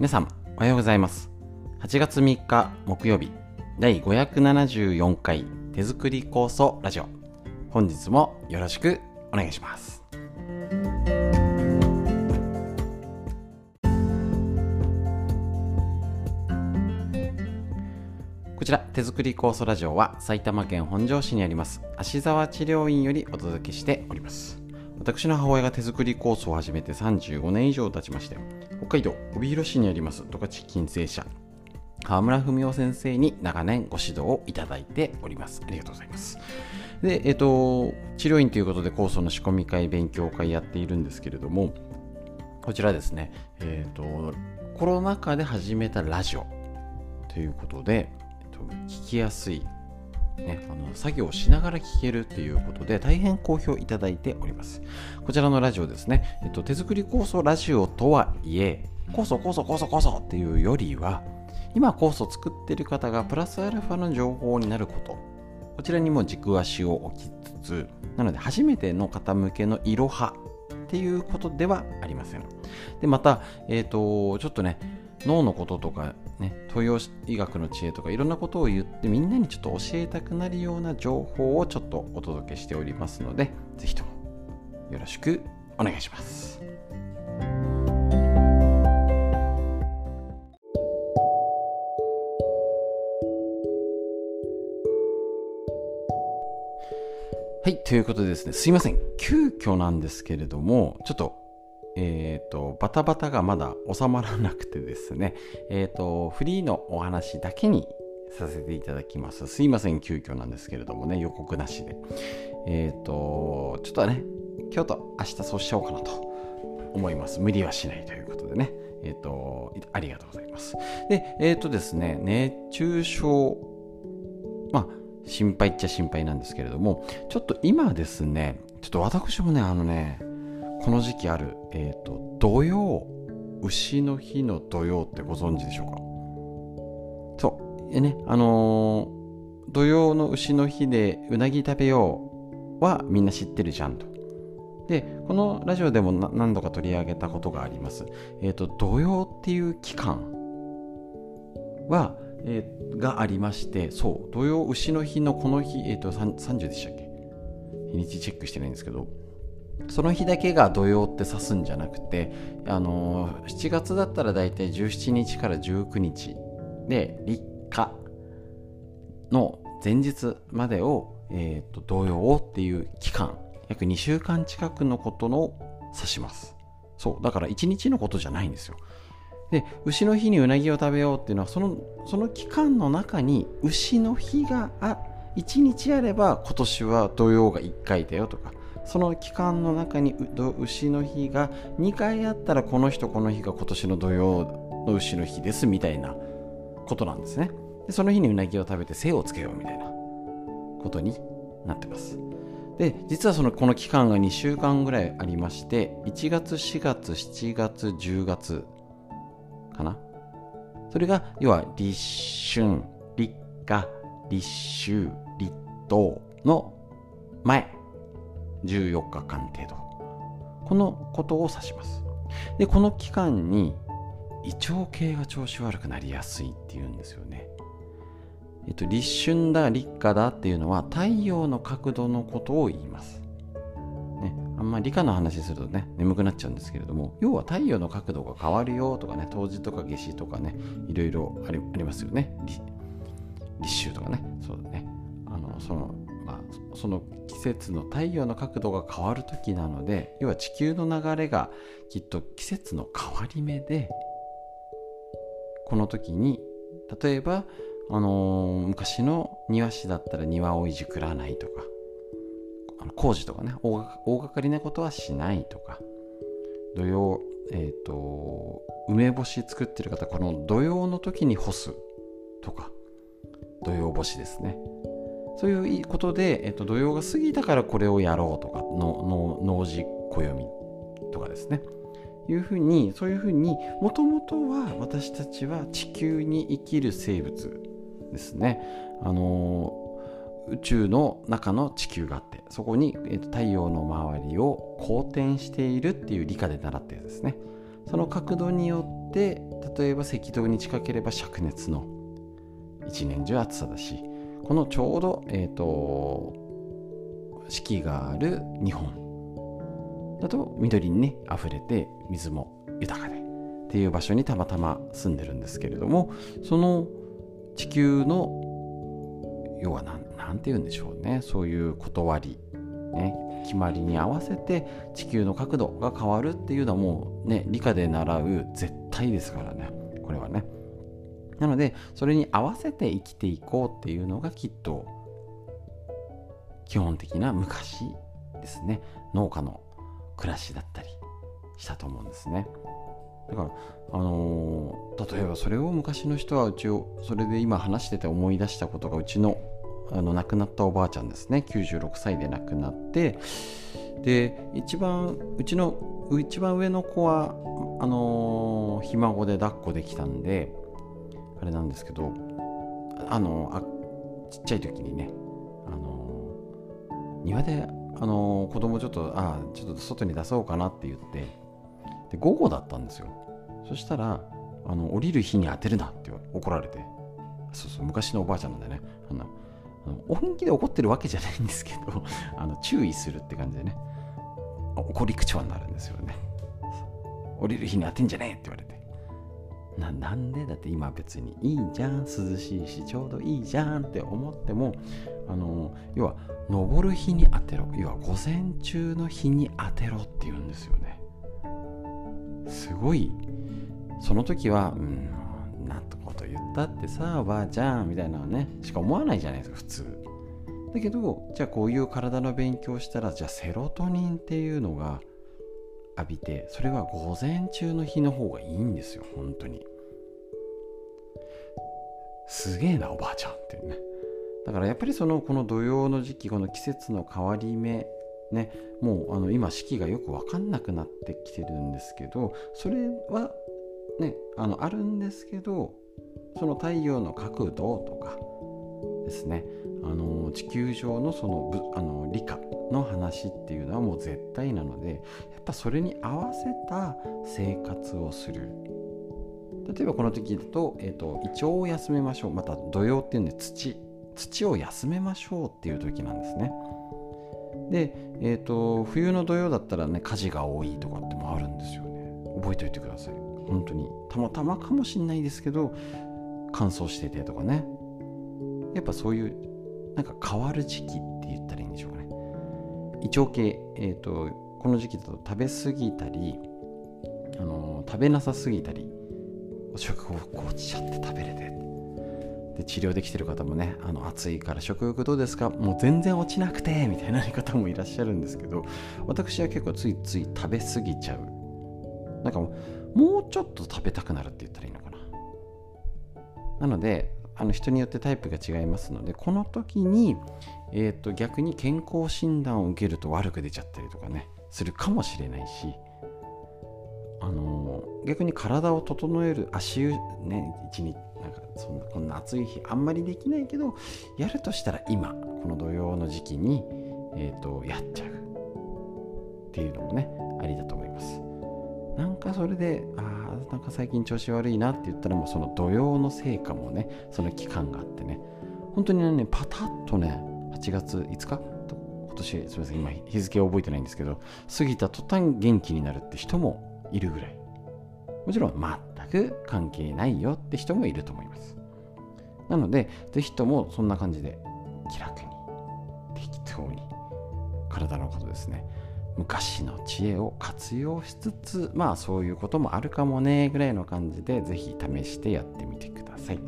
皆さん、おはようございます。8月3日木曜日、第574回手作り構想ラジオ。本日もよろしくお願いします。こちら手作り酵素ラジオは埼玉県本庄市にあります芦沢治療院よりお届けしております私の母親が手作り酵素を始めて35年以上経ちまして北海道帯広市にあります十勝金星社。川村文夫先生に長年ご指導をいただいております。ありがとうございます。でえっ、と治療院ということで酵素の仕込み会勉強会やっているんですけれどもこちらですね。えっ、とコロナ禍で始めたラジオということでえっと聞きやすい、ね、あの作業しながら聞けるということで大変好評いただいております。こちらのラジオですね、えっと、手作り酵素ラジオとはいえ酵素酵素酵素酵素っていうよりは今酵素を作っている方がプラスアルファの情報になること。こちらにも軸足を置きつつなので初めての方向けのいろはっていうことではありません。でまた、えっ、とちょっとね脳のこととかね東洋医学の知恵とかいろんなことを言ってみんなにちょっと教えたくなるような情報をちょっとお届けしておりますのでぜひともよろしくお願いします。はいということでですねすいません。急遽なんですけれどもちょっとえっ、ー、と、バタバタがまだ収まらなくてですね、えっ、ー、と、フリーのお話だけにさせていただきます。すいません、急遽なんですけれどもね、予告なしで。えっ、ー、と、ちょっとね、今日と明日そうしようかなと思います。無理はしないということでね。えっ、と、ありがとうございます。で、えっ、とですね、熱中症、まあ、心配っちゃ心配なんですけれども、ちょっと今ですね、ちょっと私もね、あのね、この時期ある、えっ、ー、と、土曜、牛の日の土曜ってご存知でしょうか？そう。えね、あのー、土曜の牛の日でうなぎ食べようはみんな知ってるじゃんと。で、このラジオでも何度か取り上げたことがあります。えっ、ー、と、土曜っていう期間は、えー、がありまして、そう、土曜牛の日のこの日、えっ、と、30でしたっけ？日にちチェックしてないんですけど、その日だけが土曜って指すんじゃなくて、あの、7月だったら大体17日から19日で立夏の前日までを、えーと、と土曜っていう期間約2週間近くのことの指します。そう。だから1日のことじゃないんですよ。で牛の日にうなぎを食べようっていうのはそのその期間の中に牛の日があ1日あれば今年は土曜が1回だよとかその期間の中に牛の日が2回あったらこの日とこの日が今年の土曜の牛の日ですみたいなことなんですね。でその日にうなぎを食べて精をつけようみたいなことになってます。で実はそのこの期間が2週間ぐらいありまして1月4月7月10月かな。それが要は立春立夏立秋立冬の前。14日間程度。このことを指します。でこの期間に胃腸系が調子悪くなりやすいっていうんですよね。えっと立春だ立夏だっていうのは太陽の角度のことを言います。ね、あんまり理科の話するとね眠くなっちゃうんですけれども要は太陽の角度が変わるよとかね冬至とか夏至とかねいろいろありありますよね。立秋とかね。そうだね。あのそのまあその季節の太陽の角度が変わる時なので要は地球の流れがきっと季節の変わり目でこの時に例えば、あのー、昔の庭師だったら庭をいじくらないとか工事とかね大掛かりなことはしないとか土曜えっ、ー、と梅干し作ってる方この土曜の時に干すとか土曜干しですね。そういうことで、えっと、土曜が過ぎたからこれをやろうとかの農事暦とかですね。いうふうにそういうふうにもともとは私たちは地球に生きる生物ですね。あの宇宙の中の地球があってそこに、えっと、太陽の周りを公転しているっていう理科で習ったやつですね。その角度によって例えば赤道に近ければ灼熱の一年中暑さだしこのちょうど、えーと、四季がある日本。だと緑にね溢れて水も豊かでっていう場所にたまたま住んでるんですけれどもその地球の要は何て言うんでしょうね。そういう断り、ね、決まりに合わせて地球の角度が変わるっていうのはもうね理科で習う絶対ですからね。これはね。なのでそれに合わせて生きていこうっていうのがきっと基本的な昔ですね。農家の暮らしだったりしたと思うんですね。だからあのー、例えばそれを昔の人はうちをそれで今話してて思い出したことがうちのあの亡くなったおばあちゃんですね。96歳で亡くなってで一番うちの一番上の子はあのー、ひ孫で抱っこできたんであれなんですけどあのあちっちゃい時にねあの庭であの子供ちょっとあちょっと外に出そうかなって言ってで午後だったんですよ。そしたらあの降りる日に当てるなって怒られて。そうそう昔のおばあちゃんなんでね。あの本気で怒ってるわけじゃないんですけど あの注意するって感じでね怒り口調になるんですよね。降りる日に当てんじゃねえって言われて。ななんで？だって今別にいいじゃん。涼しいしちょうどいいじゃんって思ってもあの要は登る日に当てろ。要は午前中の日に当てろって言うんですよね。すごい。その時はうんなんとこと言ったってさおばあちゃんみたいなねしか思わないじゃないですか普通。だけどじゃあこういう体の勉強したらじゃあセロトニンっていうのが浴びてそれは午前中の日の方がいいんですよ本当に。すげえなおばあちゃんっていうね。だからやっぱりそのこの土曜の時期この季節の変わり目ねもうあの今四季がよく分かんなくなってきてるんですけどそれはねあのあるんですけどその太陽の角度とかですね。あの地球上のそのあの理科の話っていうのはもう絶対なのでやっぱそれに合わせた生活をする。例えばこの時だと,、えーと、胃腸を休めましょう。また土曜っていうんで土土を休めましょうっていう時なんですね。で、えーと、冬の土曜だったらね火事が多いとかってもあるんですよね。覚えておいてください。本当に。たまたまかもしんないですけど乾燥しててとかね。やっぱそういうなんか変わる時期って言ったらいいんでしょうかね。胃腸系、えーと、この時期だと食べ過ぎたり、あの食べなさすぎたり食欲落ちちゃって食べれて。で治療できてる方もねあの暑いから食欲どうですかもう全然落ちなくてみたいな方もいらっしゃるんですけど私は結構ついつい食べ過ぎちゃう。なんかもうちょっと食べたくなるって言ったらいいのかな。なのであの人によってタイプが違いますのでこの時に、えーと、逆に健康診断を受けると悪く出ちゃったりとかねするかもしれないし、あの、逆に体を整える足湯ね一日なんかそんなこんな暑い日あんまりできないけどやるとしたら今この土曜の時期に、えーとやっちゃう。っていうのもねありだと思います。なんかそれでああなんか最近調子悪いなって言ったらもうその土曜の成果もねその期間があってね。本当にねパタッとね8月5日？今年すみません今日付を覚えてないんですけど過ぎた途端元気になるって人もいるぐらい。もちろん全く関係ないよって人もいると思います。なのでぜひともそんな感じで気楽に適当に体のことですね昔の知恵を活用しつつまあそういうこともあるかもねぐらいの感じでぜひ試してやってみてください。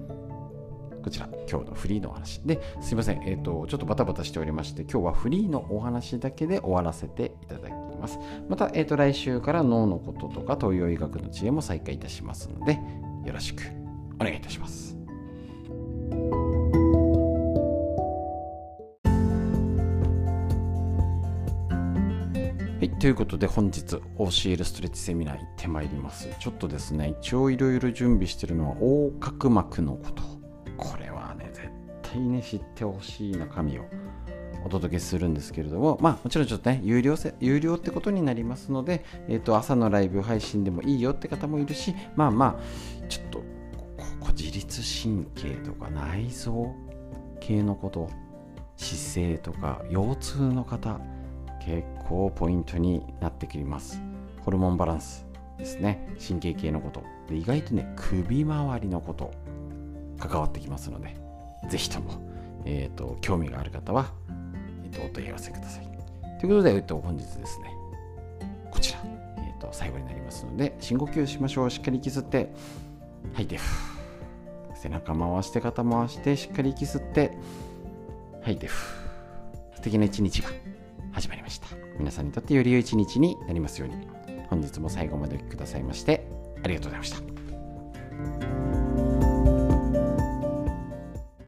こちら今日のフリーのお話。ですいません。えっ、ー、とちょっとバタバタしておりまして今日はフリーのお話だけで終わらせていただきますまた、えーと、と来週から脳のこととか東洋医学の知恵も再開いたしますのでよろしくお願いいたしますはい、ということで本日 OCL ストレッチセミナー行ってまいります。ちょっとですね、一応いろいろ準備してるのは横隔膜のこと。これはね、絶対ね、知ってほしい中身をお届けするんですけれども、まあ、もちろんちょっとね、有料せ有料ってことになりますので、えっ、と、朝のライブ配信でもいいよって方もいるし、まあまあ、ちょっと、ここ自律神経とか内臓系のこと、姿勢とか腰痛の方、結構ポイントになってきます。ホルモンバランスですね。神経系のこと。で意外とね、首周りのこと、関わってきますので、ぜひとも、えっ、と、興味がある方は、と、お問い合わせください。ということで、えっと、本日ですね、こちら、えっ、と、最後になりますので、深呼吸しましょう。しっかり息吸って、吐いて、背中回して、肩回して、しっかり息吸って、吐いて、ふー素敵な一日が始まりました。皆さんにとってより良い一日になりますように、本日も最後までお聴きくださいまして、ありがとうございました。